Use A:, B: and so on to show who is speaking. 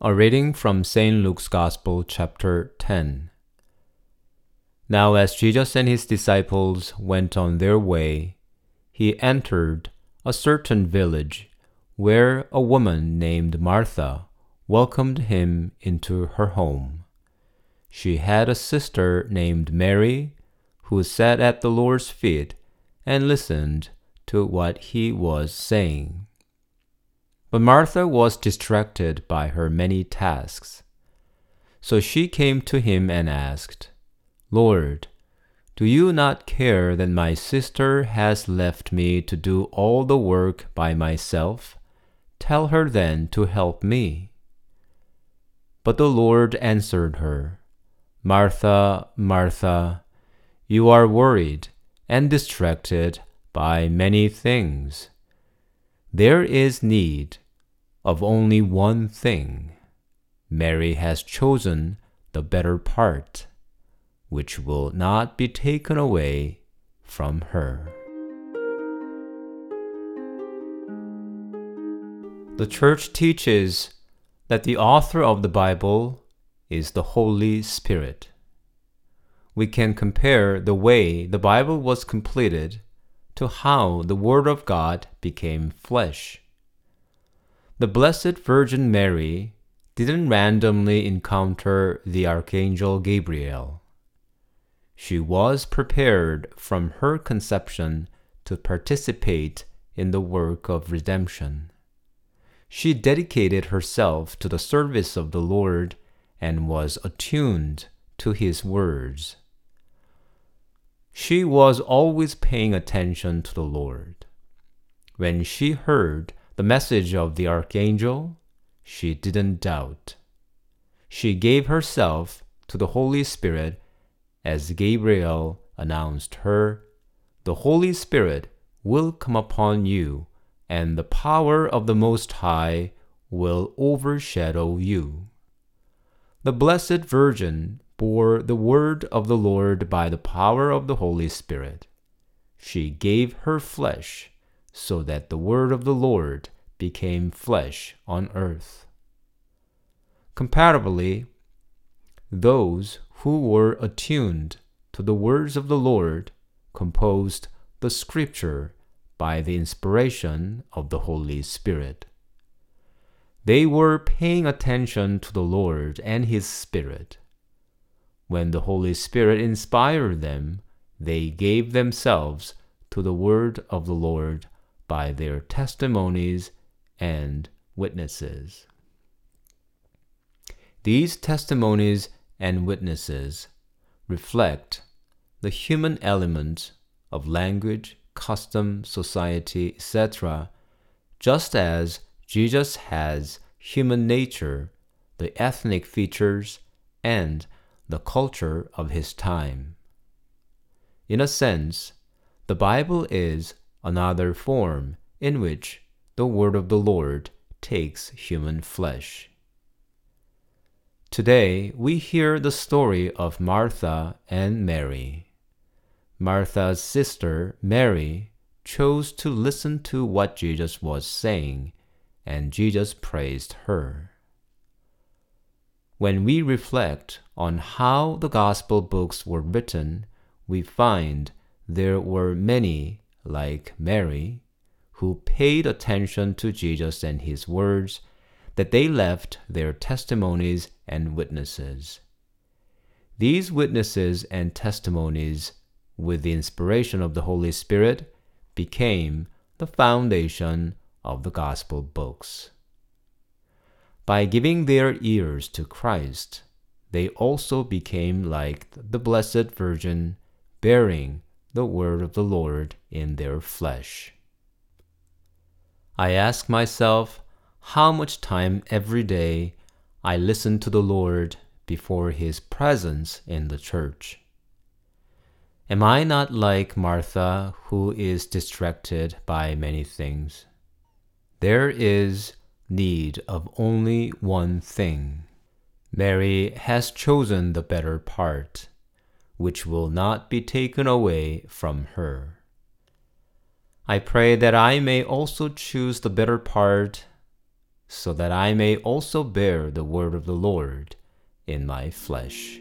A: A reading from St. Luke's Gospel, chapter 10. Now, as Jesus and his disciples went on their way, he entered a certain village where a woman named Martha welcomed him into her home. She had a sister named Mary who sat at the Lord's feet and listened to what he was saying. But Martha was distracted by her many tasks. So she came to him and asked, Lord, do you not care that my sister has left me to do all the work by myself? Tell her then to help me. But the Lord answered her, Martha, Martha, you are worried and distracted by many things. There is need of only one thing. Mary has chosen the better part, which will not be taken away from her. The Church teaches that the author of the Bible is the Holy Spirit. We can compare the way the Bible was completed to how the Word of God became flesh. The Blessed Virgin Mary didn't randomly encounter the Archangel Gabriel. She was prepared from her conception to participate in the work of redemption. She dedicated herself to the service of the Lord and was attuned to His words. She was always paying attention to the Lord. When she heard the message of the archangel, she didn't doubt. She gave herself to the Holy Spirit as Gabriel announced her, The Holy Spirit will come upon you, and the power of the Most High will overshadow you. The Blessed Virgin bore the word of the Lord by the power of the Holy Spirit. She gave her flesh so that the word of the Lord became flesh on earth. Comparatively, those who were attuned to the words of the Lord composed the scripture by the inspiration of the Holy Spirit. They were paying attention to the Lord and His Spirit. When the Holy Spirit inspired them, they gave themselves to the word of the Lord by their testimonies and witnesses. These testimonies and witnesses reflect the human element of language, custom, society, etc., just as Jesus has human nature, the ethnic features, and the culture of his time. In a sense, the Bible is another form in which the word of the Lord takes human flesh. Today, we hear the story of Martha and Mary. Martha's sister, Mary, chose to listen to what Jesus was saying, and Jesus praised her. When we reflect on how the Gospel books were written, we find there were many, like Mary, who paid attention to Jesus and his words, that they left their testimonies and witnesses. These witnesses and testimonies, with the inspiration of the Holy Spirit, became the foundation of the Gospel books. By giving their ears to Christ, they also became like the Blessed Virgin, bearing the word of the Lord in their flesh. I ask myself how much time every day I listen to the Lord before His presence in the church. Am I not like Martha, who is distracted by many things? There is need of only one thing. Mary has chosen the better part, which will not be taken away from her. I pray that I may also choose the better part so that I may also bear the word of the Lord in my flesh.